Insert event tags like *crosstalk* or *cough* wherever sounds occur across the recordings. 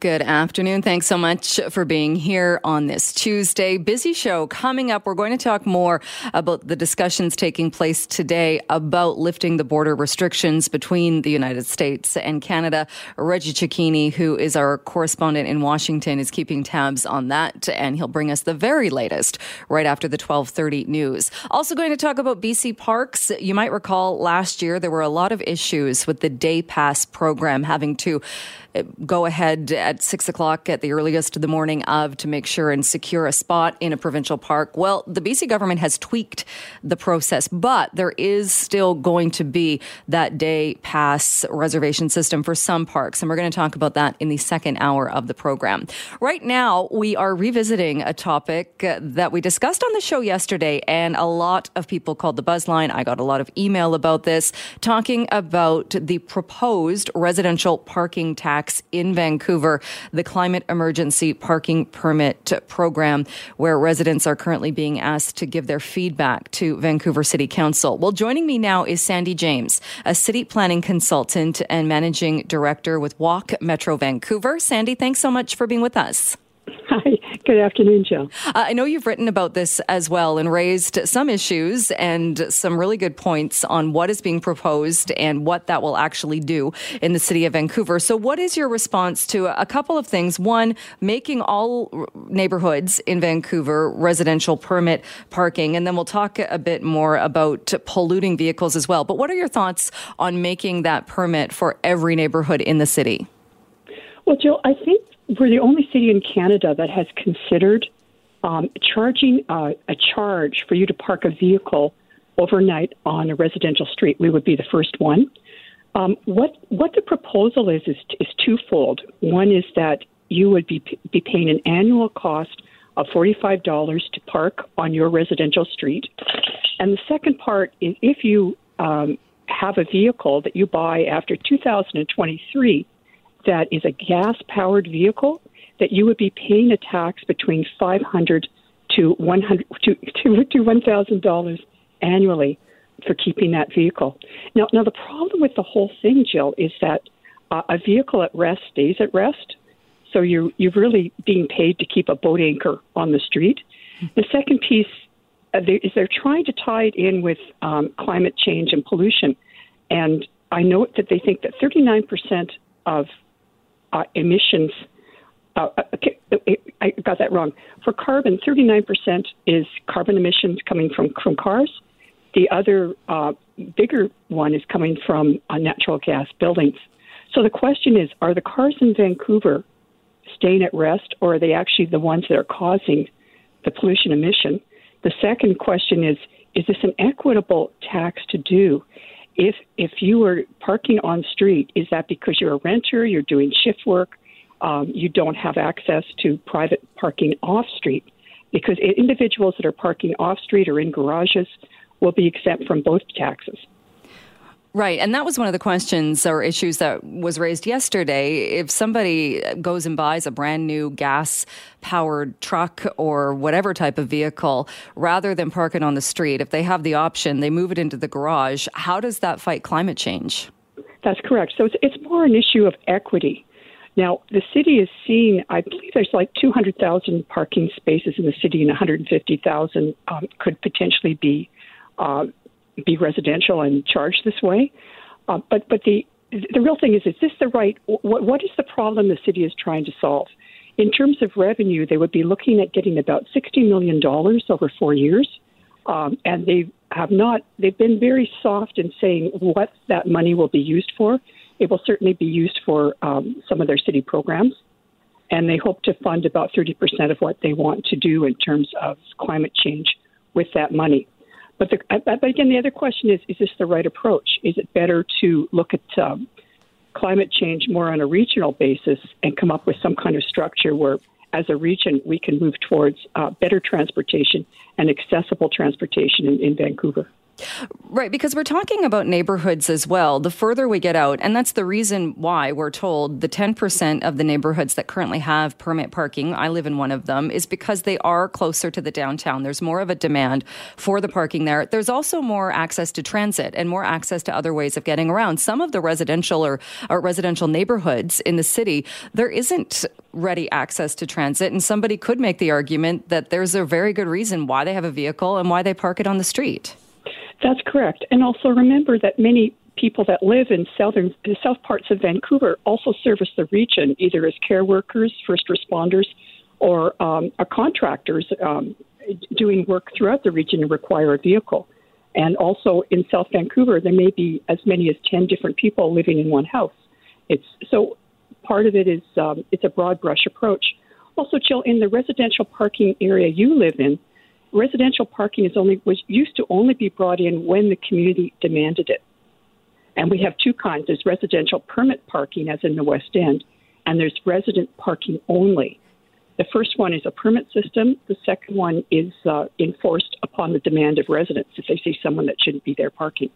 Good afternoon. Thanks so much for being here on this Tuesday. Busy show coming up. We're going to talk more about the discussions taking place today about lifting the border restrictions between the United States and Canada. Reggie Cecchini, who is our correspondent in Washington, is keeping tabs on that, and he'll bring us the very latest right after the 1230 news. Also going to talk about BC Parks. You might recall last year there were a lot of issues with the day pass program having to go ahead at six o'clock at the earliest of the morning of to make sure and secure a spot in a provincial park. Well, the BC government has tweaked the process, but there is still going to be that day pass reservation system for some parks. And we're going to talk about that in the second hour of the program. Right now, we are revisiting a topic uh, that we discussed on the show yesterday, and a lot of people called the buzzline. I got a lot of email about this, talking about the proposed residential parking tax in Vancouver, the Climate Emergency Parking Permit Program, where residents are currently being asked to give their feedback to Vancouver City Council. Well, joining me now is Sandy James, a city planning consultant and managing director with Walk Metro Vancouver. Sandy, thanks so much for being with us. Hi, good afternoon, Jill. Uh, I know you've written about this as well and raised some issues and some really good points on what is being proposed and what that will actually do in the city of Vancouver. So, what is your response to a couple of things? One, making all neighborhoods in Vancouver residential permit parking, and then we'll talk a bit more about polluting vehicles as well. But what are your thoughts on making that permit for every neighborhood in the city? Well, Jill, I think we're the only city in Canada that has considered um, charging uh, a charge for you to park a vehicle overnight on a residential street. We would be the first one. Um, what what the proposal is is is twofold. One is that you would be be paying an annual cost of forty five dollars to park on your residential street, and the second part is if you um, have a vehicle that you buy after 2023 that is a gas powered vehicle, that you would be paying a tax between 500 to 100 to, to, to $1,000 annually for keeping that vehicle. Now, now the problem with the whole thing, Jill, is that uh, a vehicle at rest stays at rest. So you're you're really being paid to keep a boat anchor on the street. The second piece uh, they, is they're trying to tie it in with um, climate change and pollution. And I note that they think that 39% of uh, emissions. Uh, okay, I got that wrong. For carbon, 39% is carbon emissions coming from, from cars. The other uh, bigger one is coming from uh, natural gas buildings. So the question is are the cars in Vancouver staying at rest, or are they actually the ones that are causing the pollution emission? The second question is is this an equitable tax to do? If if you were parking on street, is that because you're a renter, you're doing shift work, um, you don't have access to private parking off street? Because individuals that are parking off street or in garages will be exempt from both taxes. Right. And that was one of the questions or issues that was raised yesterday. If somebody goes and buys a brand new gas powered truck or whatever type of vehicle, rather than park it on the street, if they have the option, they move it into the garage, how does that fight climate change? That's correct. So it's, it's more an issue of equity. Now, the city is seeing, I believe there's like 200,000 parking spaces in the city, and 150,000 um, could potentially be uh, be residential and charged this way. Uh, but but the the real thing is, is this the right? What what is the problem the city is trying to solve? In terms of revenue, they would be looking at getting about sixty million dollars over four years, um, and they have not. They've been very soft in saying what that money will be used for. It will certainly be used for um, some of their city programs, and they hope to fund about thirty percent of what they want to do in terms of climate change with that money. But, the, but again, the other question is: Is this the right approach? Is it better to look at um, climate change more on a regional basis and come up with some kind of structure where, as a region, we can move towards uh, better transportation and accessible transportation in, in Vancouver? Right, because we're talking about neighborhoods as well. The further we get out, and that's the reason why we're told the 10% of the neighborhoods that currently have permit parking, I live in one of them, is because they are closer to the downtown. There's more of a demand for the parking there. There's also more access to transit and more access to other ways of getting around. Some of the residential or, or residential neighborhoods in the city, there isn't ready access to transit, and somebody could make the argument that there's a very good reason why they have a vehicle and why they park it on the street. That's correct. And also remember that many people that live in southern the south parts of Vancouver also service the region, either as care workers, first responders, or um, contractors um, doing work throughout the region and require a vehicle. And also in South Vancouver, there may be as many as ten different people living in one house. It's so part of it is um, it's a broad brush approach. Also, Jill, in the residential parking area you live in, residential parking is only was used to only be brought in when the community demanded it. And we have two kinds. There's residential permit parking, as in the West End, and there's resident parking only. The first one is a permit system. The second one is uh, enforced upon the demand of residents if they see someone that shouldn't be there parking.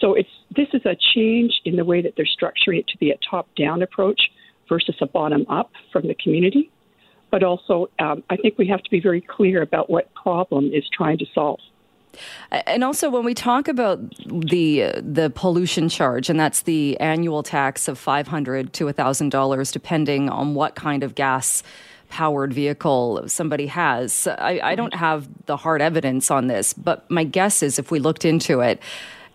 So it's this is a change in the way that they're structuring it to be a top-down approach versus a bottom-up from the community but also um, I think we have to be very clear about what problem is trying to solve. And also, when we talk about the the pollution charge, and that's the annual tax of five hundred to thousand dollars, depending on what kind of gas powered vehicle somebody has. I, I don't have the hard evidence on this, but my guess is if we looked into it,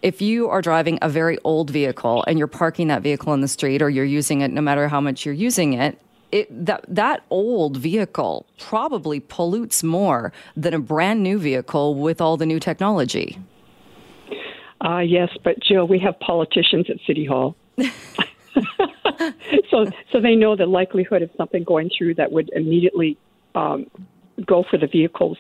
if you are driving a very old vehicle and you're parking that vehicle in the street or you're using it no matter how much you're using it it, that that old vehicle probably pollutes more than a brand new vehicle with all the new technology. Uh, yes, but Jill, we have politicians at City Hall. *laughs* so, so they know the likelihood of something going through that would immediately um, go for the vehicles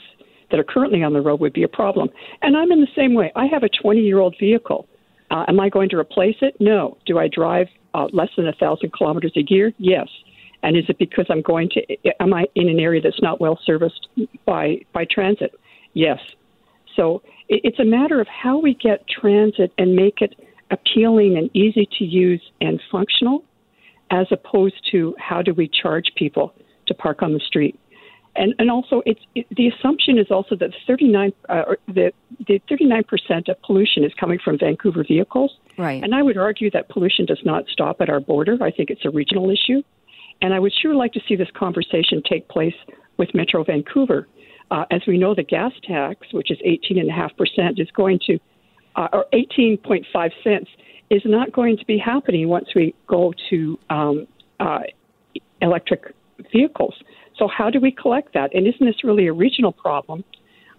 that are currently on the road would be a problem. And I'm in the same way. I have a 20 year old vehicle. Uh, am I going to replace it? No. Do I drive uh, less than a thousand kilometers a year? Yes. And is it because I'm going to, am I in an area that's not well serviced by, by transit? Yes. So it's a matter of how we get transit and make it appealing and easy to use and functional, as opposed to how do we charge people to park on the street. And, and also, it's it, the assumption is also that 39 uh, the the 39 percent of pollution is coming from Vancouver vehicles. Right. And I would argue that pollution does not stop at our border. I think it's a regional issue. And I would sure like to see this conversation take place with Metro Vancouver. Uh, as we know, the gas tax, which is 18.5%, is going to, uh, or 18.5 cents, is not going to be happening once we go to um, uh, electric vehicles. So, how do we collect that? And isn't this really a regional problem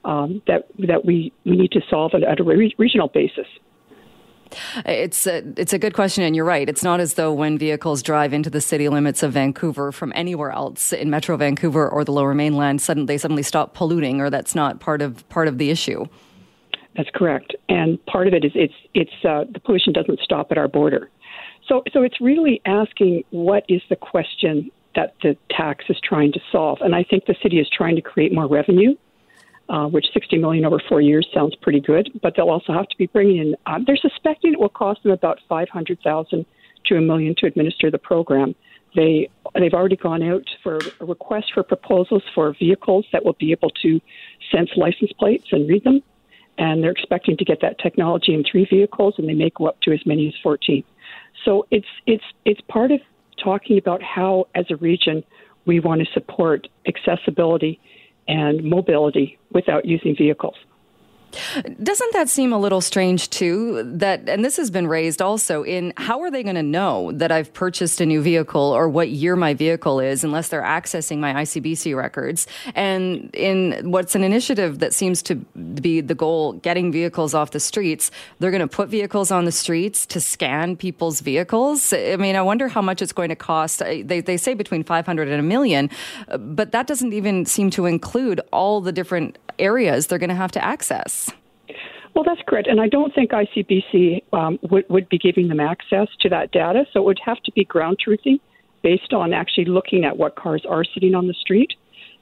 um, that that we, we need to solve at, a re- regional basis? It's a, it's a good question, and you're right. It's not as though when vehicles drive into the city limits of Vancouver from anywhere else in Metro Vancouver or the Lower Mainland, suddenly they suddenly stop polluting, or that's not part of part of the issue. That's correct, and part of it is it's it's uh, the pollution doesn't stop at our border. So so it's really asking what is the question that the tax is trying to solve, and I think the city is trying to create more revenue uh, which 60 million over four years sounds pretty good. But they'll also have to be bringing in. Uh, they're suspecting it will cost them about 500,000 to a million to administer the program. They they've already gone out for a request for proposals for vehicles that will be able to sense license plates and read them, and they're expecting to get that technology in three vehicles, and they may go up to as many as 14. So it's it's it's part of talking about how, as a region, we want to support accessibility and mobility without using vehicles. Doesn't that seem a little strange too? That, and this has been raised also in how are they going to know that I've purchased a new vehicle or what year my vehicle is unless they're accessing my ICBC records? And in what's an initiative that seems to be the goal, getting vehicles off the streets, they're going to put vehicles on the streets to scan people's vehicles. I mean, I wonder how much it's going to cost. They, they say between 500 and a million, but that doesn't even seem to include all the different areas they're going to have to access. Well, that's correct. And I don't think ICBC um, would, would be giving them access to that data. So it would have to be ground truthing based on actually looking at what cars are sitting on the street.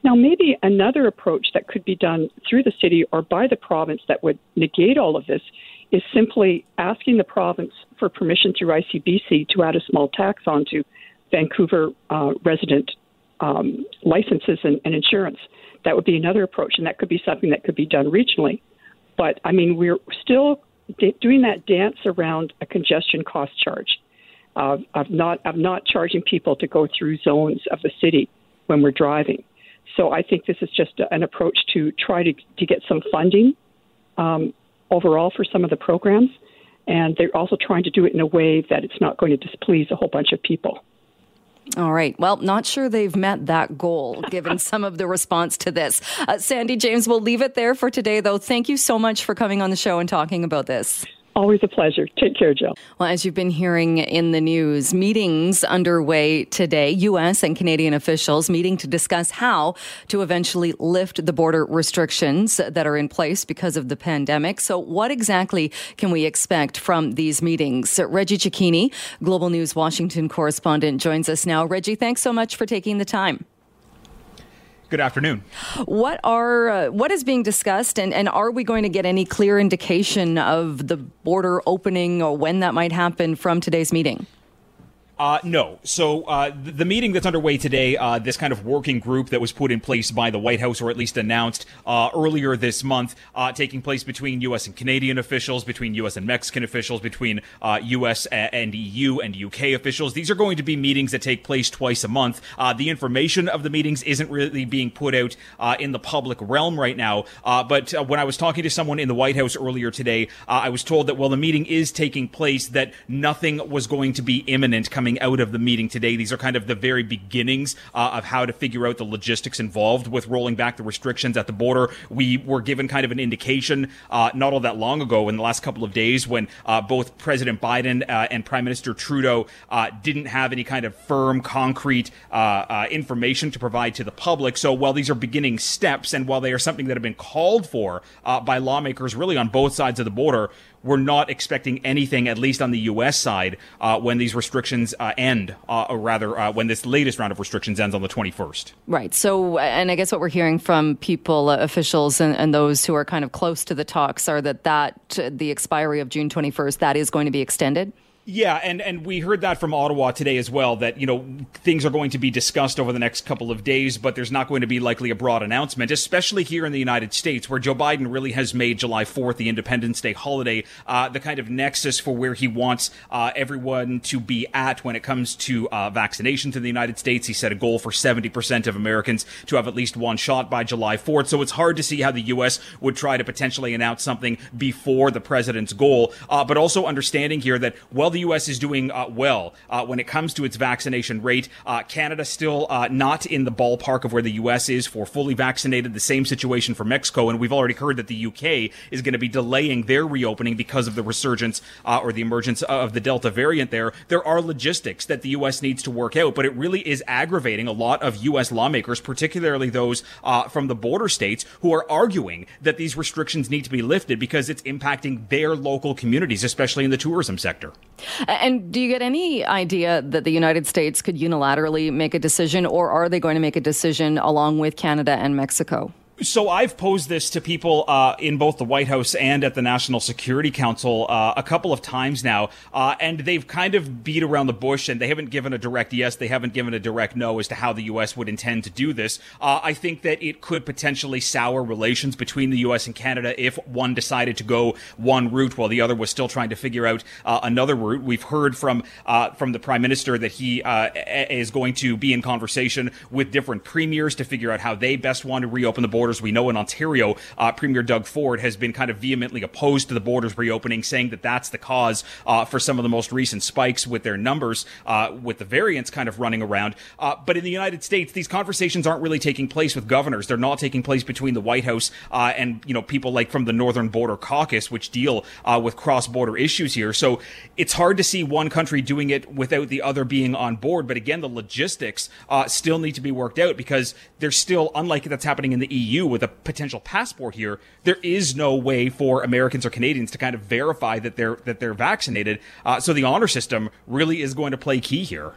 Now, maybe another approach that could be done through the city or by the province that would negate all of this is simply asking the province for permission through ICBC to add a small tax onto Vancouver uh, resident um, licenses and, and insurance. That would be another approach, and that could be something that could be done regionally. But I mean, we're still doing that dance around a congestion cost charge of not of not charging people to go through zones of the city when we're driving. So I think this is just an approach to try to to get some funding um, overall for some of the programs, and they're also trying to do it in a way that it's not going to displease a whole bunch of people. All right. Well, not sure they've met that goal given *laughs* some of the response to this. Uh, Sandy James, we'll leave it there for today, though. Thank you so much for coming on the show and talking about this. Always a pleasure. Take care, Jill. Well, as you've been hearing in the news, meetings underway today, U.S. and Canadian officials meeting to discuss how to eventually lift the border restrictions that are in place because of the pandemic. So, what exactly can we expect from these meetings? Reggie Cecchini, Global News Washington correspondent, joins us now. Reggie, thanks so much for taking the time. Good afternoon. What are uh, what is being discussed, and, and are we going to get any clear indication of the border opening or when that might happen from today's meeting? Uh, no. So uh, the meeting that's underway today, uh, this kind of working group that was put in place by the White House, or at least announced uh, earlier this month, uh, taking place between U.S. and Canadian officials, between U.S. and Mexican officials, between U.S. Uh, and EU and UK officials. These are going to be meetings that take place twice a month. the information of the meetings isn't really being put out in the public realm right now. but when I was talking to someone in the White House earlier today, I was told that while the meeting is taking place, that nothing was going to be imminent coming coming out of the meeting today. These are kind of the very beginnings uh, of how to figure out the logistics involved with rolling back the restrictions at the border. We were given kind of an indication uh, not all that long ago in the last couple of days when uh, both President Biden uh, and Prime Minister Trudeau uh, didn't have any kind of firm, concrete uh, information to provide to the public. So while these are beginning steps and while they are something that have been called for by lawmakers really on both sides of the border, we're not expecting anything, at least on the U.S. side, uh, when these restrictions uh, end, uh, or rather, uh, when this latest round of restrictions ends on the 21st. Right. So, and I guess what we're hearing from people, uh, officials, and, and, those who are kind of close to the talks are that that the expiry of June 21st that is going to be extended. Yeah, and, and we heard that from Ottawa today as well that, you know, things are going to be discussed over the next couple of days, but there's not going to be likely a broad announcement, especially here in the United States, where Joe Biden really has made July 4th, the Independence Day holiday, uh, the kind of nexus for where he wants uh, everyone to be at when it comes to uh, vaccinations in the United States. He set a goal for 70% of Americans to have at least one shot by July 4th. So it's hard to see how the U.S. would try to potentially announce something before the president's goal, uh, but also understanding here that, well, the the U.S. is doing uh, well uh, when it comes to its vaccination rate. Uh, Canada still uh, not in the ballpark of where the U.S. is for fully vaccinated. The same situation for Mexico, and we've already heard that the U.K. is going to be delaying their reopening because of the resurgence uh, or the emergence of the Delta variant. There, there are logistics that the U.S. needs to work out, but it really is aggravating a lot of U.S. lawmakers, particularly those from the border states, who are arguing that these restrictions need to be lifted because it's impacting their local communities, especially in the tourism sector. And do you get any idea that the United States could unilaterally make a decision, or are they going to make a decision along with Canada and Mexico? So I've posed this to people uh, in both the White House and at the National Security Council uh, a couple of times now, uh, and they've kind of beat around the bush, and they haven't given a direct yes, they haven't given a direct no as to how the U.S. would intend to do this. Uh, I think that it could potentially sour relations between the U.S. and Canada if one decided to go one route while the other was still trying to figure out uh, another route. We've heard from uh, from the Prime Minister that he is going to be in conversation with different premiers to figure out how they best want to reopen the border borders. We know in Ontario, uh, Premier Doug Ford has been kind of vehemently opposed to the borders reopening, saying that that's the cause uh, for some of the most recent spikes with their numbers, uh, with the variants kind of running around. Uh, but in the United States, these conversations aren't really taking place with governors. They're not taking place between the White House uh, and you know people like from the Northern Border Caucus, which deal uh, with cross-border issues here. So it's hard to see one country doing it without the other being on board. But again, the logistics still need to be worked out because there's still, unlike that's happening in the EU with a potential passport here, there is no way for Americans or Canadians to kind of verify that they're that they're vaccinated. Uh, so the honor system really is going to play key here.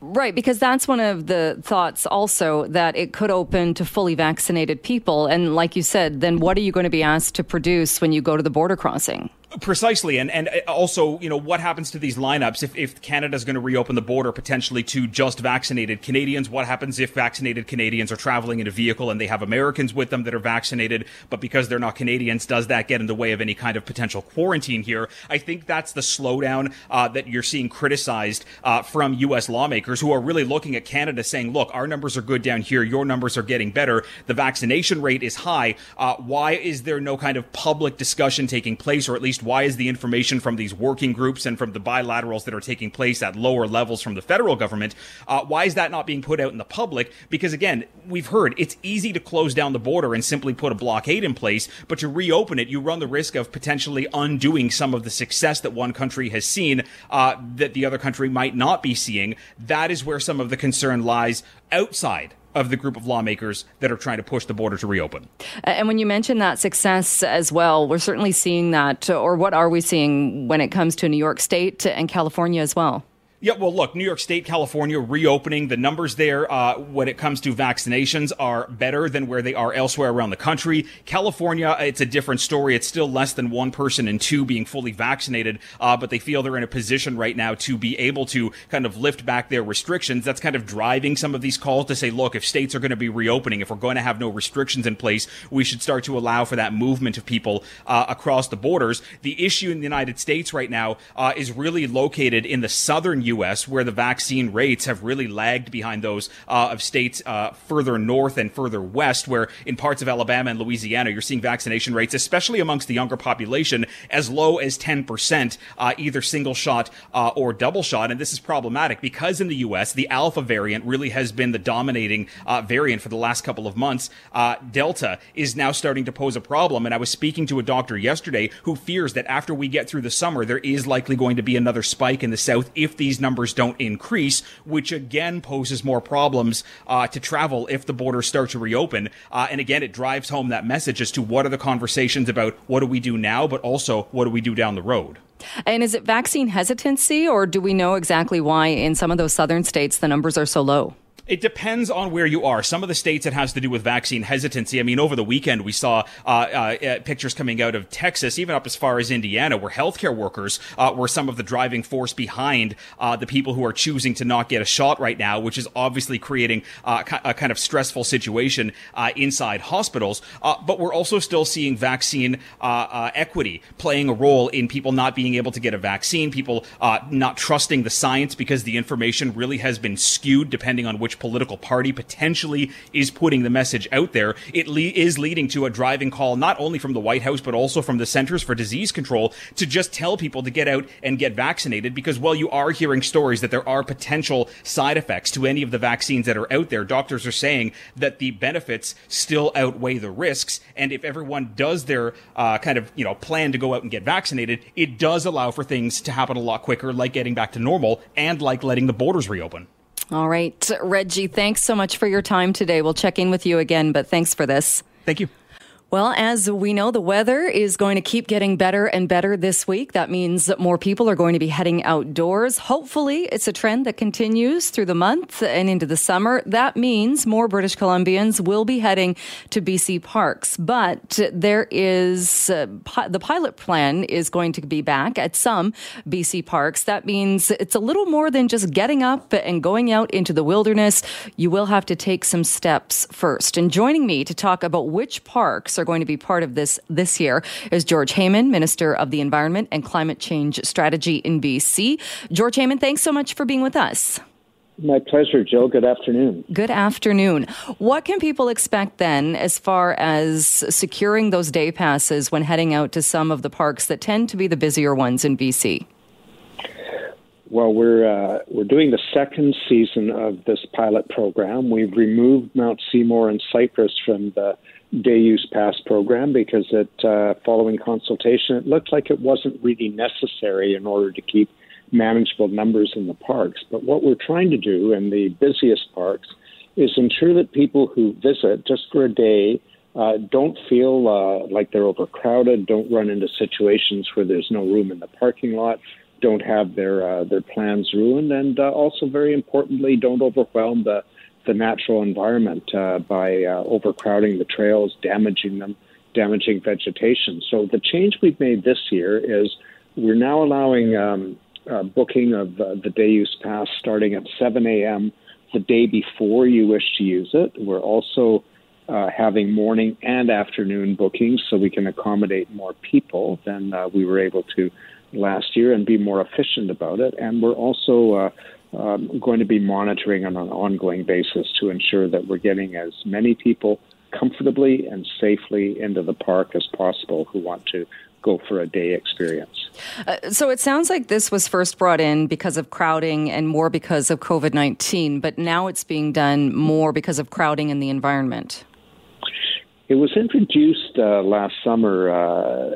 Right, because that's one of the thoughts also that it could open to fully vaccinated people. And like you said, then what are you going to be asked to produce when you go to the border crossing? Precisely, and and also, you know, what happens to these lineups if if Canada's going to reopen the border potentially to just vaccinated Canadians? What happens if vaccinated Canadians are traveling in a vehicle and they have Americans with them that are vaccinated, but because they're not Canadians, does that get in the way of any kind of potential quarantine here? I think that's the slowdown uh, that you're seeing criticized uh, from U.S. lawmakers who are really looking at Canada, saying, "Look, our numbers are good down here. Your numbers are getting better. The vaccination rate is high. Uh, why is there no kind of public discussion taking place, or at least?" why is the information from these working groups and from the bilaterals that are taking place at lower levels from the federal government, uh, why is that not being put out in the public? Because again, we've heard it's easy to close down the border and simply put a blockade in place, but to reopen it, you run the risk of potentially undoing some of the success that one country has seen uh, that the other country might not be seeing. That is where some of the concern lies outside of the group of lawmakers that are trying to push the border to reopen. And when you mention that success as well, we're certainly seeing that, or what are we seeing when it comes to New York State and California as well? Yeah, well, look, New York State, California reopening. The numbers there, uh, when it comes to vaccinations, are better than where they are elsewhere around the country. California, it's a different story. It's still less than one person in two being fully vaccinated, uh, but they feel they're in a position right now to be able to kind of lift back their restrictions. That's kind of driving some of these calls to say, look, if states are going to be reopening, if we're going to have no restrictions in place, we should start to allow for that movement of people uh, across the borders. The issue in the United States right now uh, is really located in the southern U.S., where the vaccine rates have really lagged behind those uh, of states uh, further north and further west, where in parts of Alabama and Louisiana, you're seeing vaccination rates, especially amongst the younger population, as low as 10%, uh, either single shot uh, or double shot. And this is problematic because in the U.S., the alpha variant really has been the dominating uh, variant for the last couple of months. Uh, Delta is now starting to pose a problem. And I was speaking to a doctor yesterday who fears that after we get through the summer, there is likely going to be another spike in the South if these these numbers don't increase, which again poses more problems uh, to travel if the borders start to reopen. Uh, and again, it drives home that message as to what are the conversations about what do we do now, but also what do we do down the road. And is it vaccine hesitancy, or do we know exactly why in some of those southern states the numbers are so low? It depends on where you are. Some of the states it has to do with vaccine hesitancy. I mean, over the weekend we saw uh, uh, pictures coming out of Texas, even up as far as Indiana, where healthcare workers uh, were some of the driving force behind uh, the people who are choosing to not get a shot right now, which is obviously creating uh, a kind of stressful situation uh, inside hospitals. but we're also still seeing vaccine equity playing a role in people not being able to get a vaccine, people not trusting the science because the information really has been skewed depending on which political party potentially is putting the message out there, it le- is leading to a driving call not only from the White House but also from the Centers for Disease Control to just tell people to get out and get vaccinated because while you are hearing stories that there are potential side effects to any of the vaccines that are out there, doctors are saying that the benefits still outweigh the risks. And if everyone does their uh, kind of you know plan to go out and get vaccinated, it does allow for things to happen a lot quicker, like getting back to normal and like letting the borders reopen. All right. Reggie, thanks so much for your time today. We'll check in with you again, but thanks for this. Thank you. Well, as we know, the weather is going to keep getting better and better this week. That means that more people are going to be heading outdoors. Hopefully, it's a trend that continues through the month and into the summer. That means more British Columbians will be heading to BC parks. But there is uh, pi- the pilot plan is going to be back at some BC parks. That means it's a little more than just getting up and going out into the wilderness. You will have to take some steps first. And joining me to talk about which parks are going to be part of this this year is George Heyman, Minister of the Environment and Climate Change Strategy in BC. George Heyman, thanks so much for being with us. My pleasure, Joe. Good afternoon. Good afternoon. What can people expect then as far as securing those day passes when heading out to some of the parks that tend to be the busier ones in BC? Well, we're uh, we're doing the second season of this pilot program. We've removed Mount Seymour and Cypress from the day use pass program because it, uh, following consultation, it looked like it wasn't really necessary in order to keep manageable numbers in the parks. But what we're trying to do in the busiest parks is ensure that people who visit just for a day uh, don't feel uh, like they're overcrowded, don't run into situations where there's no room in the parking lot, don't have their uh, their plans ruined, and uh, also very importantly, don't overwhelm the the natural environment uh, by uh, overcrowding the trails, damaging them, damaging vegetation. So the change we've made this year is we're now allowing um, uh, booking of uh, the day use pass starting at 7 a.m. the day before you wish to use it. We're also uh, having morning and afternoon bookings so we can accommodate more people than uh, we were able to last year and be more efficient about it. And we're also um, going to be monitoring on an ongoing basis to ensure that we're getting as many people comfortably and safely into the park as possible who want to go for a day experience. Uh, so it sounds like this was first brought in because of crowding and more because of COVID 19, but now it's being done more because of crowding in the environment. It was introduced uh, last summer uh,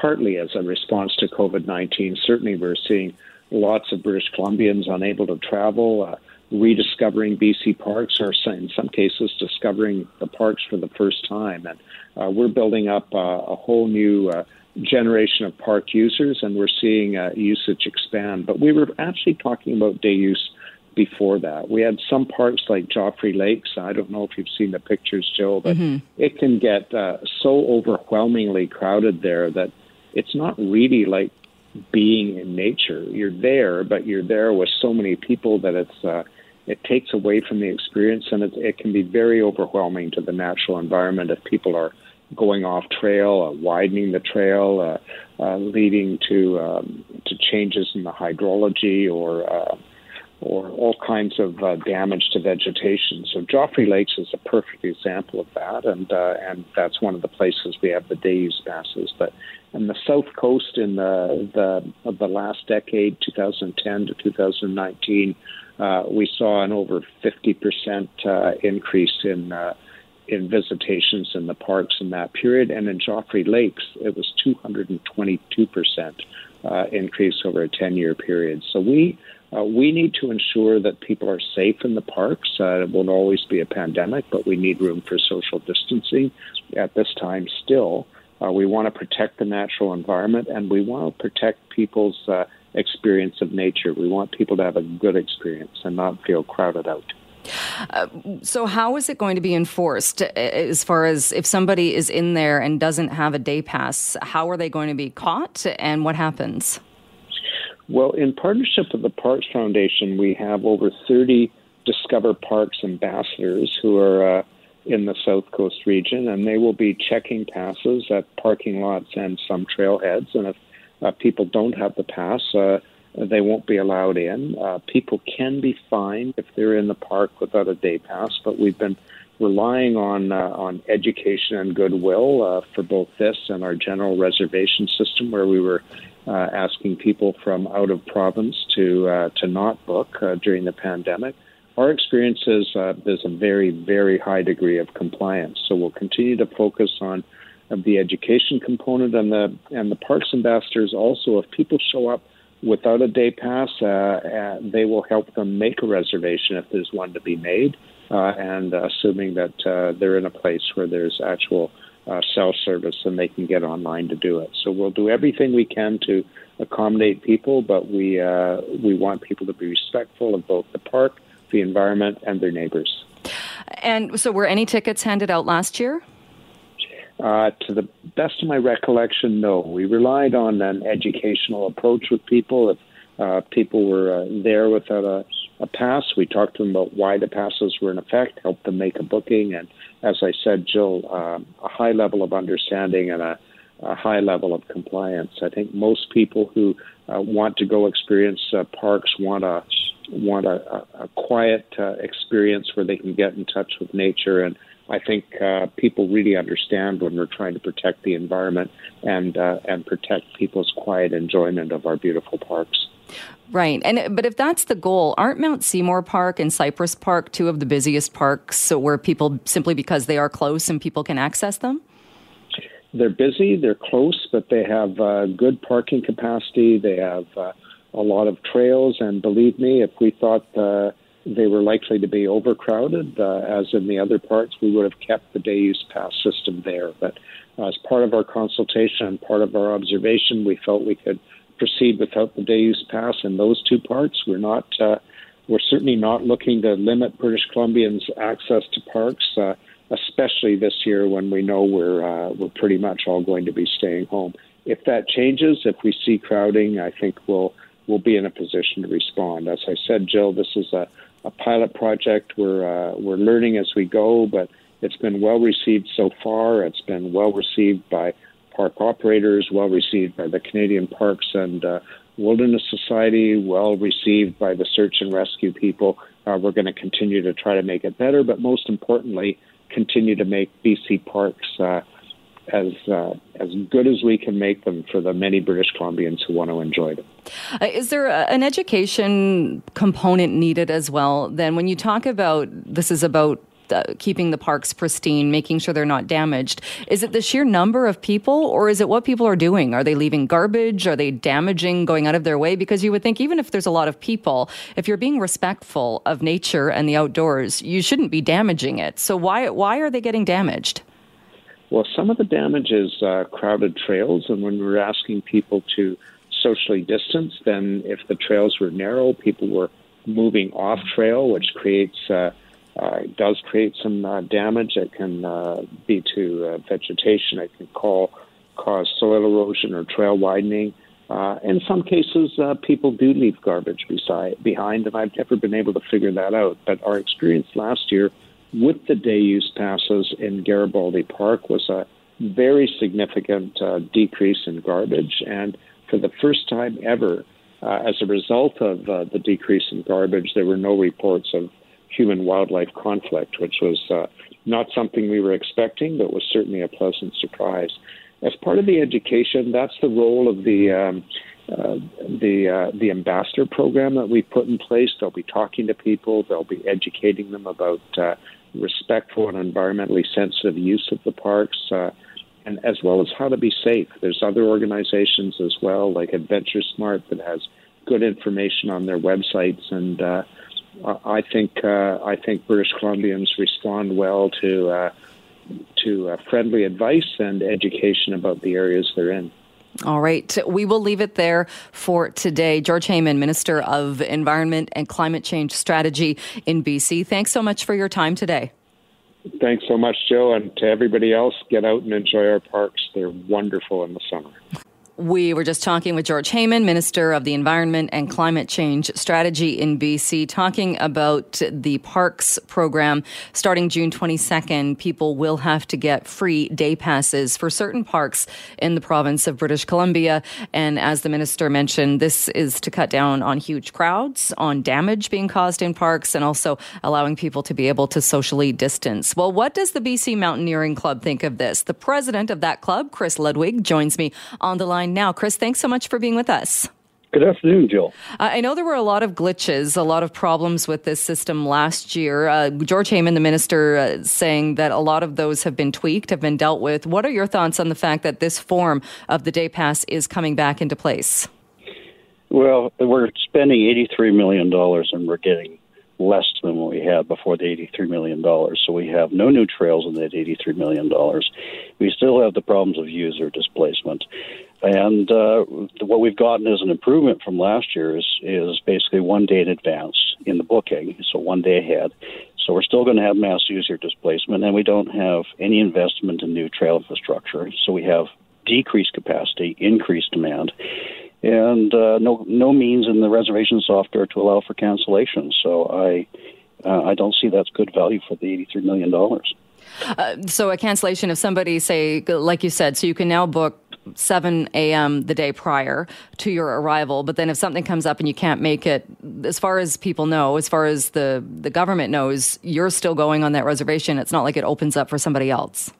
partly as a response to COVID 19. Certainly, we're seeing lots of British Columbians unable to travel. Uh, rediscovering BC parks, or in some cases, discovering the parks for the first time. And uh, we're building up uh, a whole new uh, generation of park users, and we're seeing uh, usage expand. But we were actually talking about day use before that. We had some parks like Joffre Lakes. I don't know if you've seen the pictures, Jill, but mm-hmm. it can get uh, so overwhelmingly crowded there that it's not really like being in nature. You're there, but you're there with so many people that it's uh, it takes away from the experience, and it, it can be very overwhelming to the natural environment if people are going off trail, uh, widening the trail, uh, uh, leading to um, to changes in the hydrology or uh, or all kinds of uh, damage to vegetation. So Joffre Lakes is a perfect example of that, and uh, and that's one of the places we have the day use passes. But in the south coast, in the the of the last decade, 2010 to 2019, uh, we saw an over 50 percent uh, increase in uh, in visitations in the parks in that period. And in Joffre Lakes, it was 222% uh, increase over a 10 year period. So we uh, we need to ensure that people are safe in the parks. Uh, it won't always be a pandemic, but we need room for social distancing at this time still. Uh, we want to protect the natural environment and we want to protect people's uh, experience of nature. We want people to have a good experience and not feel crowded out. Uh, so, how is it going to be enforced uh, as far as if somebody is in there and doesn't have a day pass? How are they going to be caught and what happens? Well, in partnership with the Parks Foundation, we have over 30 Discover Parks ambassadors who are uh, in the South Coast region, and they will be checking passes at parking lots and some trailheads. And if uh, people don't have the pass, uh, they won't be allowed in. Uh, people can be fined if they're in the park without a day pass, but we've been relying on uh, on education and goodwill uh, for both this and our general reservation system, where we were uh, asking people from out of province to uh, to not book uh, during the pandemic. Our experience is there's a very very high degree of compliance, so we'll continue to focus on the education component and the and the parks ambassadors also. If people show up without a day pass, uh, uh, they will help them make a reservation if there's one to be made, uh, and assuming that uh, they're in a place where there's actual uh, cell service and they can get online to do it. So we'll do everything we can to accommodate people, but we uh, we want people to be respectful of both the park, the environment, and their neighbors. And so, were any tickets handed out last year? Uh, to the best of my recollection, no. We relied on an educational approach with people. If uh, people were uh, there without a, a pass, we talked to them about why the passes were in effect, helped them make a booking, and as I said, Jill, uh, a high level of understanding and a, a, high level of compliance. I think most people who uh, want to go experience uh, parks want a want a, a quiet experience where they can get in touch with nature and I think uh, people really understand when we're trying to protect the environment and uh, and protect people's quiet enjoyment of our beautiful parks. Right, and but if that's the goal, aren't Mount Seymour Park and Cypress Park two of the busiest parks where people simply because they are close and people can access them? They're busy, they're close, but they have uh, good parking capacity. They have uh, a lot of trails, and believe me, if we thought uh, they were likely to be overcrowded, uh, as in the other parts. We would have kept the day use pass system there. But as part of our consultation and part of our observation, we felt we could proceed without the day use pass in those two parts. We're not. Uh, we're certainly not looking to limit British Columbians' access to parks, uh, especially this year when we know we're uh, we're pretty much all going to be staying home. If that changes, if we see crowding, I think we'll we'll be in a position to respond. As I said, Jill, this is a, a pilot project. We're uh, we're learning as we go, but it's been well received so far. It's been well received by park operators, well received by the Canadian Parks and uh, Wilderness Society, well received by the search and rescue people. Uh, we're going to continue to try to make it better, but most importantly, continue to make BC parks uh, as uh, as good as we can make them for the many British Columbians who want to enjoy them. Uh, is there a, an education component needed as well? Then, when you talk about this is about uh, keeping the parks pristine, making sure they're not damaged. Is it the sheer number of people, or is it what people are doing? Are they leaving garbage? Are they damaging, going out of their way? Because you would think, even if there's a lot of people, if you're being respectful of nature and the outdoors, you shouldn't be damaging it. So why why are they getting damaged? Well, some of the damage is uh, crowded trails, and when we're asking people to socially distance, then if the trails were narrow, people were moving off trail, which creates uh, uh, does create some uh, damage. It can uh, be to uh, vegetation. It can call, cause soil erosion or trail widening. Uh, in some cases, uh, people do leave garbage beside, behind, and I've never been able to figure that out. But our experience last year with the day use passes in Garibaldi Park was a very significant uh, decrease in garbage. And for the first time ever, uh, as a result of uh, the decrease in garbage, there were no reports of human wildlife conflict, which was uh, not something we were expecting, but was certainly a pleasant surprise. As part of the education, that's the role of the um, uh, the uh, the ambassador program that we put in place. They'll be talking to people. They'll be educating them about respectful and environmentally sensitive use of the parks, uh, and as well as how to be safe. There's other organizations as well, like Adventure Smart, that has good information on their websites, and uh, I think uh, I think British Columbians respond well to uh, to uh, friendly advice and education about the areas they're in. All right. We will leave it there for today. George Heyman, Minister of Environment and Climate Change Strategy in BC. Thanks so much for your time today. Thanks so much, Joe. And to everybody else, get out and enjoy our parks. They're wonderful in the summer. We were just talking with George Heyman, Minister of the Environment and Climate Change Strategy in BC, talking about the parks program. Starting June 22nd, people will have to get free day passes for certain parks in the province of British Columbia. And as the minister mentioned, this is to cut down on huge crowds, on damage being caused in parks, and also allowing people to be able to socially distance. Well, what does the BC Mountaineering Club think of this? The president of that club, Chris Ludwig, joins me on the line line now. Chris, thanks so much for being with us. Good afternoon, Jill. Uh, I know there were a lot of glitches, a lot of problems with this system last year. Uh, George Heyman, the minister, uh, saying that a lot of those have been tweaked, have been dealt with. What are your thoughts on the fact that this form of the day pass is coming back into place? Well, we're spending $83 million and we're getting less than what we had before the $83 million. So we have no new trails in that $83 million. We still have the problems of user displacement. And uh, what we've gotten as an improvement from last year is, is basically one day in advance in the booking, so one day ahead. So we're still going to have mass user displacement, and we don't have any investment in new trail infrastructure. So we have decreased capacity, increased demand, and uh, no no means in the reservation software to allow for cancellation. So I uh, I don't see that's good value for the eighty three million dollars. Uh, so a cancellation if somebody say like you said so you can now book 7 a.m. the day prior to your arrival. But then if something comes up and you can't make it, as far as people know, as far as the, the government knows, you're still going on that reservation. It's not like it opens up for somebody else.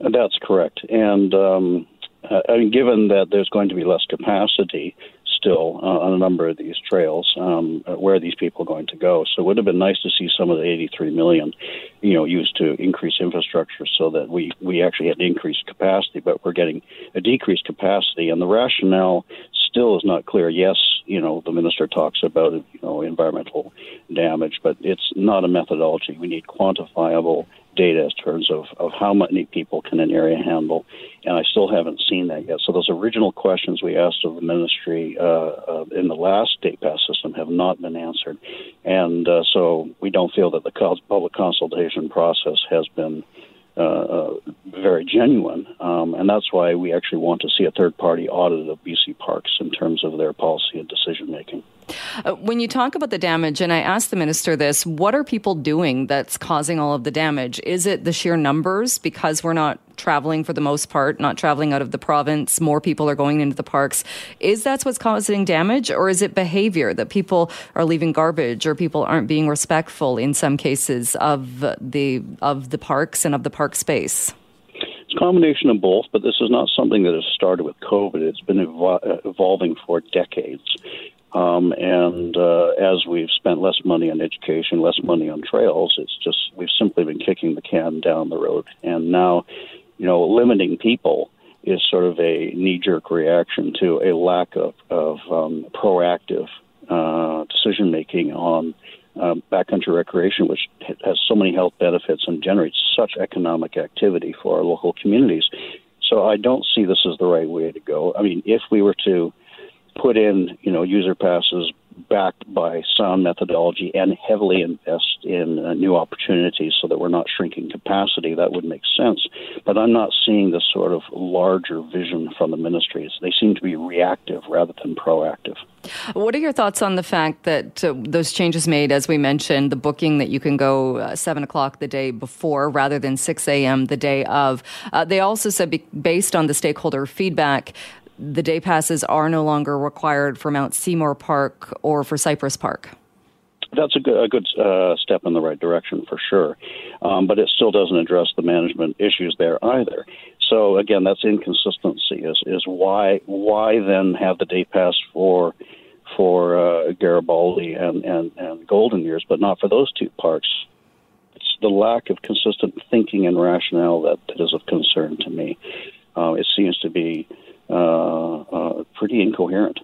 That's correct. And um, uh, given that there's going to be less capacity, still uh, on a number of these trails. Um, where are these people going to go? So it would have been nice to see some of the 83 million, you know, used to increase infrastructure so that we we actually had increased capacity, but we're getting a decreased capacity, and the rationale still is not clear. Yes, you know, the minister talks about you know environmental damage, but it's not a methodology. We need quantifiable data in terms of, of how many people can an area handle, and I still haven't seen that yet. So those original questions we asked of the ministry uh, uh, in the last day pass system have not been answered, and uh, so we don't feel that the public consultation process has been uh, uh, very genuine, um, and that's why we actually want to see a third party audit of BC Parks in terms of their policy and decision making. Uh, when you talk about the damage, and I asked the minister this, what are people doing that's causing all of the damage? Is it the sheer numbers because we're not traveling for the most part, not traveling out of the province, more people are going into the parks? Is that what's causing damage, or is it behavior that people are leaving garbage or people aren't being respectful in some cases of the of the parks and of the park space? It's a combination of both, but this is not something that has started with COVID. It's been uh, evolving for decades. Um, and uh, as we've spent less money on education, less money on trails, it's just we've simply been kicking the can down the road. And now, you know, limiting people is sort of a knee-jerk reaction to a lack of, of um, proactive uh, decision making on uh, backcountry recreation, which has so many health benefits and generates such economic activity for our local communities. So I don't see this as the right way to go. I mean, if we were to put in, you know, user passes backed by sound methodology and heavily invest in uh, new opportunities so that we're not shrinking capacity, that would make sense. But I'm not seeing this sort of larger vision from the ministries. They seem to be reactive rather than proactive. What are your thoughts on the fact that uh, those changes made, as we mentioned, the booking that you can go uh, 7 o'clock the day before rather than 6 a.m. the day of? Uh, they also said, be- based on the stakeholder feedback, the day passes are no longer required for Mount Seymour Park or for Cypress Park. That's a good, a good uh, step in the right direction for sure, um, but it still doesn't address the management issues there either. So again, that's inconsistency. Is is why why then have the day pass for for uh, Garibaldi and, and and Golden Ears, but not for those two parks? It's the lack of consistent thinking and rationale that, that is of concern to me. Uh, it seems to be pretty incoherent.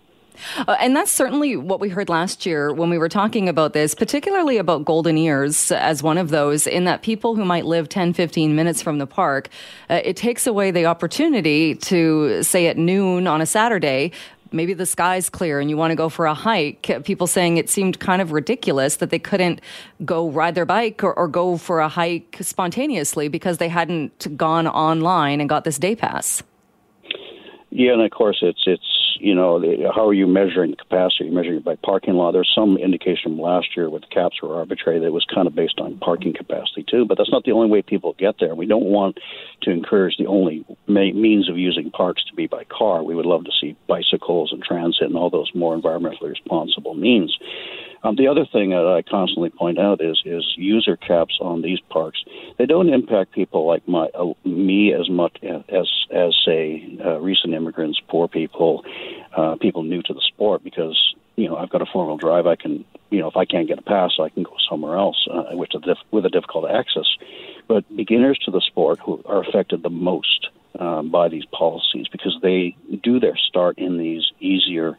Uh, and that's certainly what we heard last year when we were talking about this, particularly about golden ears as one of those, in that people who might live 10, 15 minutes from the park, uh, it takes away the opportunity to, say, at noon on a Saturday, maybe the sky's clear and you want to go for a hike. People saying it seemed kind of ridiculous that they couldn't go ride their bike or, or go for a hike spontaneously because they hadn't gone online and got this day pass. Yeah, and of course it's it's you know the, how are you measuring capacity? You're measuring it by parking lot. There's some indication from last year with the caps were arbitrary that it was kind of based on parking capacity too. But that's not the only way people get there. We don't want to encourage the only means of using parks to be by car. We would love to see bicycles and transit and all those more environmentally responsible means. Um, the other thing that I constantly point out is is user caps on these parks. They don't impact people like my uh, me as much as as say uh, recent immigrants, poor people, uh, people new to the sport because you know I've got a four wheel drive. I can you know if I can't get a pass, I can go somewhere else, uh, which diff- with a difficult access. But beginners to the sport who are affected the most um, by these policies because they do their start in these easier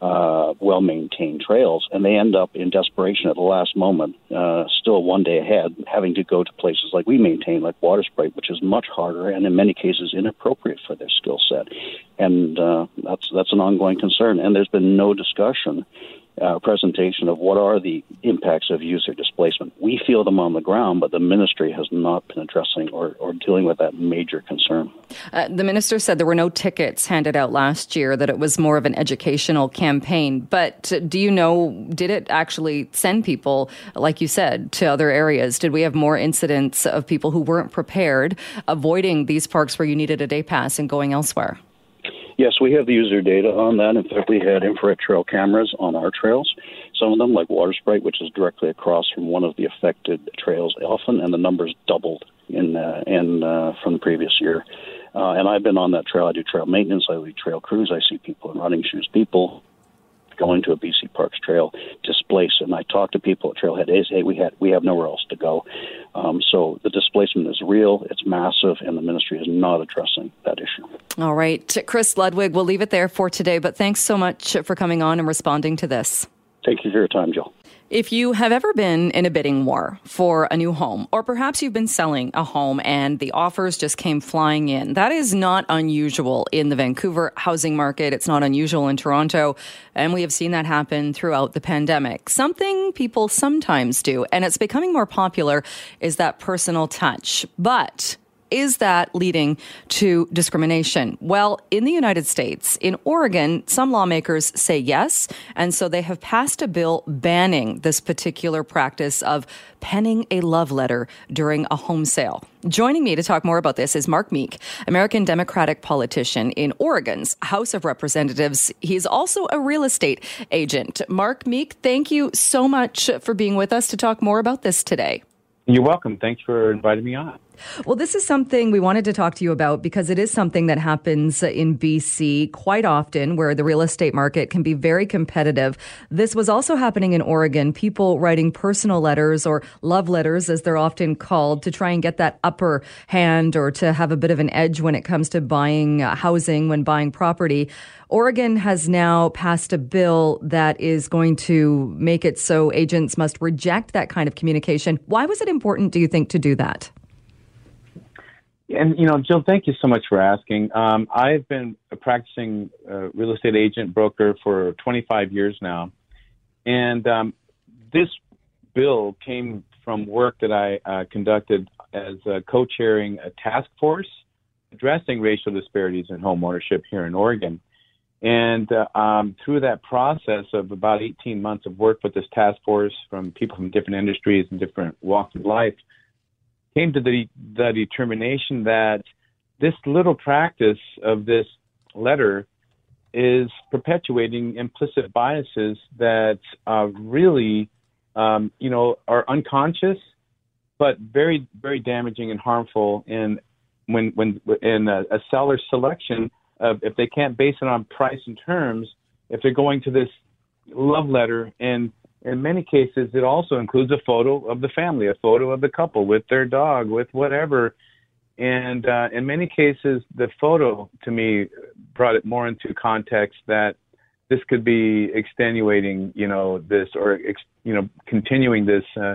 uh, well maintained trails, and they end up in desperation at the last moment, uh, still one day ahead, having to go to places like we maintain, like Water Sprite, which is much harder and in many cases inappropriate for their skill set. And uh, that's that's an ongoing concern. And there's been no discussion uh, presentation of what are the impacts of user displacement. We feel them on the ground, but the ministry has not been addressing or, or dealing with that major concern. Uh, the minister said there were no tickets handed out last year, that it was more of an educational campaign. But do you know, did it actually send people, like you said, to other areas? Did we have more incidents of people who weren't prepared, avoiding these parks where you needed a day pass and going elsewhere? Yes, we have the user data on that. In fact, we had infrared trail cameras on our trails. Some of them, like Water Sprite, which is directly across from one of the affected trails, often, and the numbers doubled in uh, in uh, from the previous year. Uh, and I've been on that trail. I do trail maintenance. I do trail crews. I see people in running shoes. People going to a BC Parks trail displaced. And I talk to people at Trailhead They say we had we have nowhere else to go. Um, so the displacement is real, it's massive, and the ministry is not addressing that issue. All right, Chris Ludwig, we'll leave it there for today. But thanks so much for coming on and responding to this. Thank you for your time, Jill. If you have ever been in a bidding war for a new home, or perhaps you've been selling a home and the offers just came flying in, that is not unusual in the Vancouver housing market. It's not unusual in Toronto. And we have seen that happen throughout the pandemic. Something people sometimes do, and it's becoming more popular, is that personal touch. But is that leading to discrimination? Well, in the United States, in Oregon, some lawmakers say yes. And so they have passed a bill banning this particular practice of penning a love letter during a home sale. Joining me to talk more about this is Mark Meek, American Democratic politician in Oregon's House of Representatives. He's also a real estate agent. Mark Meek, thank you so much for being with us to talk more about this today. You're welcome. Thanks for inviting me on. Well, this is something we wanted to talk to you about because it is something that happens in BC quite often where the real estate market can be very competitive. This was also happening in Oregon, people writing personal letters or love letters, as they're often called, to try and get that upper hand or to have a bit of an edge when it comes to buying uh, housing, when buying property. Oregon has now passed a bill that is going to make it so agents must reject that kind of communication. Why was it important, do you think, to do that? And you know, Jill, thank you so much for asking. Um, I've been a practicing uh, real estate agent broker for 25 years now, and um, this bill came from work that I uh, conducted as uh, co-chairing a task force addressing racial disparities in home ownership here in Oregon. And uh, um, through that process of about 18 months of work with this task force from people from different industries and different walks of life, came to the, the determination that this little practice of this letter is perpetuating implicit biases that uh, really, um, you know, are unconscious, but very, very damaging and harmful in when when in a, a seller's selection of if they can't base it on price and terms, if they're going to this love letter and in many cases, it also includes a photo of the family, a photo of the couple with their dog, with whatever. And uh, in many cases, the photo to me brought it more into context that this could be extenuating, you know, this or ex, you know, continuing this uh,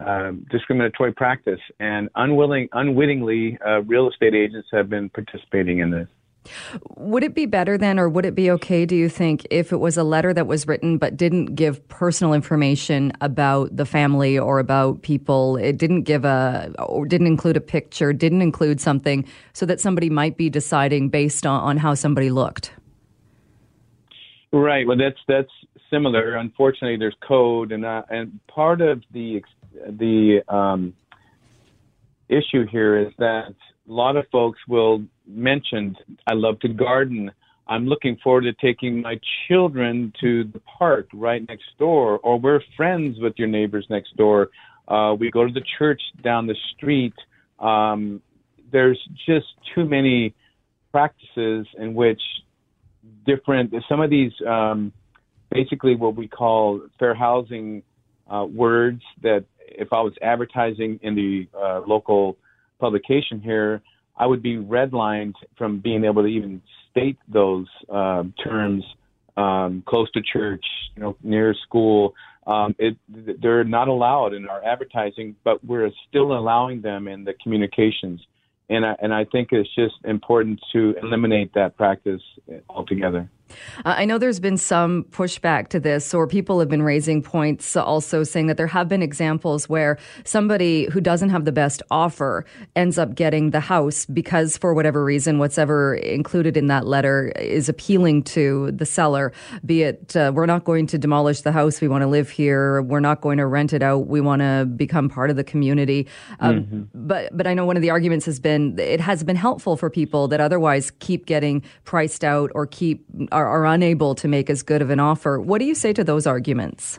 uh, discriminatory practice. And unwilling, unwittingly, uh, real estate agents have been participating in this. Would it be better then, or would it be okay, do you think, if it was a letter that was written but didn't give personal information about the family or about people? It didn't give a, or didn't include a picture, didn't include something so that somebody might be deciding based on, on how somebody looked? Right. Well, that's that's similar. Unfortunately, there's code, and uh, and part of the the um, issue here is that a lot of folks will mention, I love to garden. I'm looking forward to taking my children to the park right next door, or we're friends with your neighbors next door. Uh, we go to the church down the street. Um, there's just too many practices in which different, some of these, um, basically what we call fair housing uh, words that if I was advertising in the uh, local publication here, I would be redlined from being able to even state those uh, terms um, close to church, you know, near school. Um, it, they're not allowed in our advertising, but we're still allowing them in the communications. And I, and I think it's just important to eliminate that practice altogether. Uh, I know there's been some pushback to this, or people have been raising points also saying that there have been examples where somebody who doesn't have the best offer ends up getting the house because, for whatever reason, what's ever included in that letter is appealing to the seller. Be it, uh, we're not going to demolish the house, we want to live here, we're not going to rent it out, we want to become part of the community. Um, mm-hmm. But, but I know one of the arguments has been it has been helpful for people that otherwise keep getting priced out or keep are, are unable to make as good of an offer. What do you say to those arguments?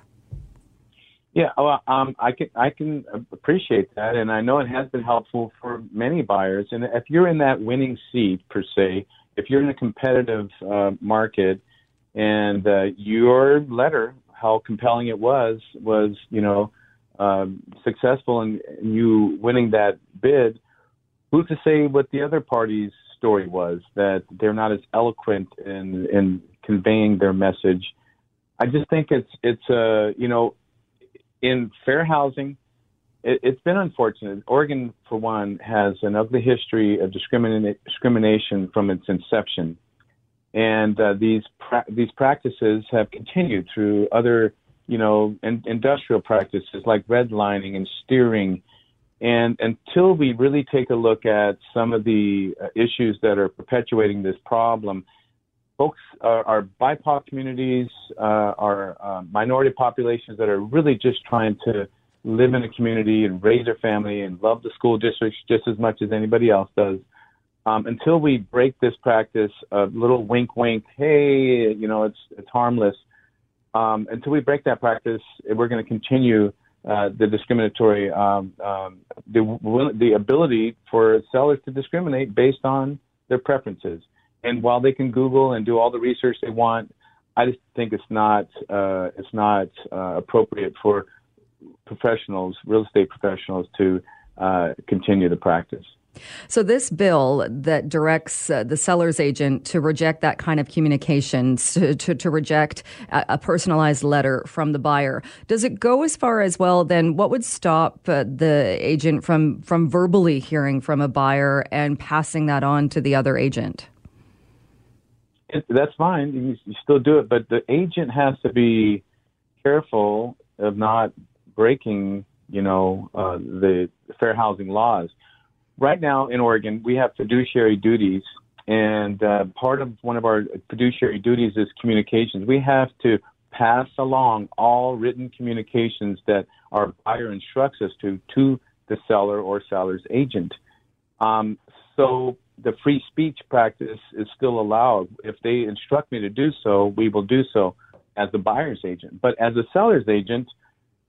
Yeah, well, um, I can I can appreciate that, and I know it has been helpful for many buyers. And if you're in that winning seat per se, if you're in a competitive uh, market, and uh, your letter, how compelling it was, was you know um, successful in you winning that bid, who's to say what the other party's story was that they're not as eloquent in in conveying their message. I just think it's it's a uh, you know in fair housing, it, has been unfortunate. Oregon, for one, has an ugly history of discrimin- discrimination from its inception, and uh, these pra- these practices have continued through other, you know, in- industrial practices like redlining and steering. And until we really take a look at some of the uh, issues that are perpetuating this problem, folks, our, our BIPOC communities, uh, our uh, minority populations that are really just trying to live in a community and raise their family and love the school districts just as much as anybody else does. Um, until we break this practice of little wink, wink, hey, you know, it's it's harmless. Um, until we break that practice, we're going to continue uh, the discriminatory, um, um, the the ability for sellers to discriminate based on their preferences. And while they can Google and do all the research they want, I just think it's not uh, it's not uh, appropriate for professionals, real estate professionals, to uh, continue the practice. So, this bill that directs uh, the seller's agent to reject that kind of communications, to, to, to reject a, a, personalized letter from the buyer, does it go as far as well? Then, what would stop uh, the agent from from verbally hearing from a buyer and passing that on to the other agent? That's fine. You, you still do it, but the agent has to be careful of not breaking, you know, uh, the fair housing laws. Right now in Oregon, we have fiduciary duties, and uh, part of one of our fiduciary duties is communications. We have to pass along all written communications that our buyer instructs us to to the seller or seller's agent. Um, so the free speech practice is still allowed. If they instruct me to do so, we will do so as the buyer's agent. But as a seller's agent,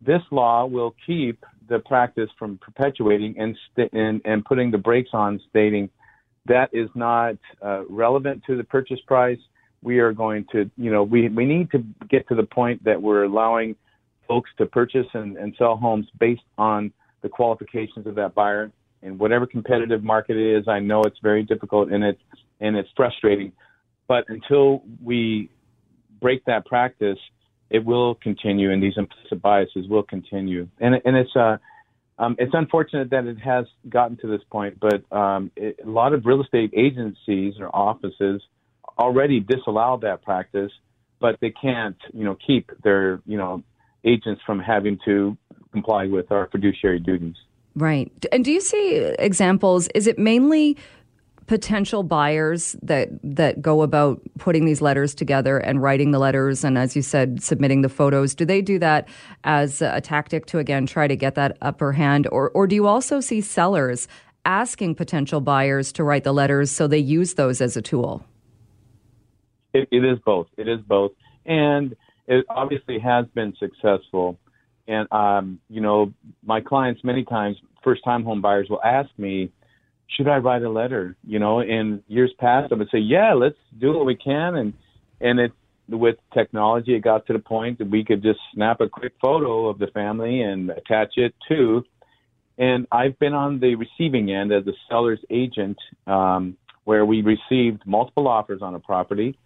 this law will keep the practice from perpetuating and, st- and, and putting the brakes on, stating that is not uh, relevant to the purchase price. We are going to, you know, we, we need to get to the point that we're allowing folks to purchase and, and sell homes based on the qualifications of that buyer. And whatever competitive market it is, I know it's very difficult and it's and it's frustrating. But until we break that practice, it will continue, and these implicit biases will continue. And and it's uh, um, it's unfortunate that it has gotten to this point, but um, it, a lot of real estate agencies or offices already disallow that practice, but they can't, you know, keep their, you know, agents from having to comply with our fiduciary duties. Right. And do you see examples? Is it mainly potential buyers that that go about putting these letters together and writing the letters and as you said submitting the photos do they do that as a tactic to again try to get that upper hand? Or or do you also see sellers asking potential buyers to write the letters so they use those as a tool? It, it is both. It is both. And it obviously has been successful. And um, you know my clients many times first time home buyers will ask me should I write a letter? You know, in years past, I would say, yeah, let's do what we can. And, and it, with technology, it got to the point that we could just snap a quick photo of the family and attach it to. And I've been on the receiving end as a seller's agent, um, where we received multiple offers on a property.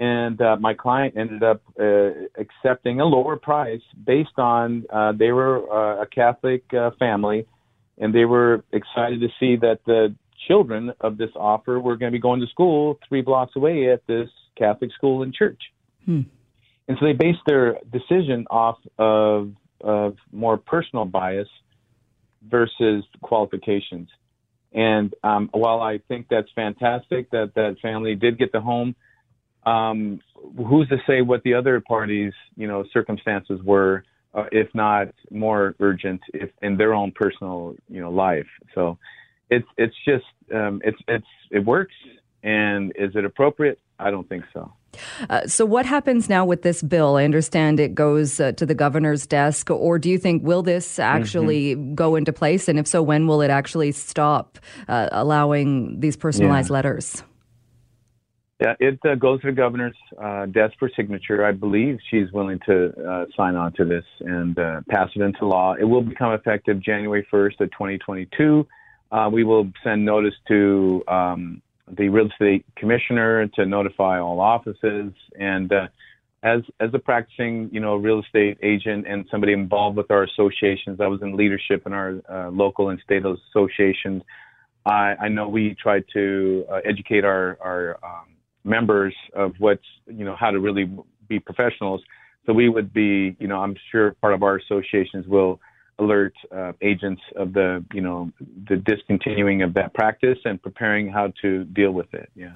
And uh, my client ended up uh, accepting a lower price based on uh, they were uh, a Catholic uh, family and they were excited to see that the children of this offer were going to be going to school three blocks away at this Catholic school and church. Hmm. And so they based their decision off of, of more personal bias versus qualifications. And um, while I think that's fantastic that that family did get the home, um, who's to say what the other parties, you know, circumstances were uh, if not more urgent, if in their own personal you know life. So it's it's just um, it's it's it works. And is it appropriate? I don't think so. Uh, so, what happens now with this bill? I understand it goes uh, to the governor's desk, or do you think will this actually mm-hmm. go into place? And if so, when will it actually stop uh, allowing these personalized yeah. letters? Yeah, it uh, goes to the governor's uh, desk for signature. I believe she's willing to uh, sign on to this and uh, pass it into law. It will become effective January 1st of 2022. Uh, we will send notice to um, the real estate commissioner to notify all offices, and uh, as as a practicing you know real estate agent and somebody involved with our associations, I was in leadership in our uh, local and state associations. I, I know we try to educate our our um, members of what's you know how to really be professionals. So we would be you know I'm sure part of our associations will alert uh, agents of the you know the discontinuing of that practice and preparing how to deal with it. Yeah.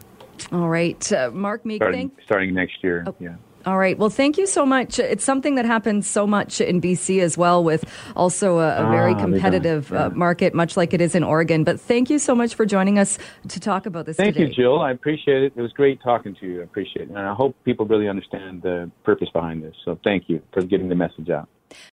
All right, uh, Mark Meek. Starting, starting next year. Oh. Yeah. All right. Well, thank you so much. It's something that happens so much in BC as well, with also a, a very ah, competitive uh, yeah. uh, market, much like it is in Oregon. But thank you so much for joining us to talk about this. Thank today. you, Jill. I appreciate it. It was great talking to you. I appreciate it, and I hope people really understand the purpose behind this. So, thank you for getting the message out.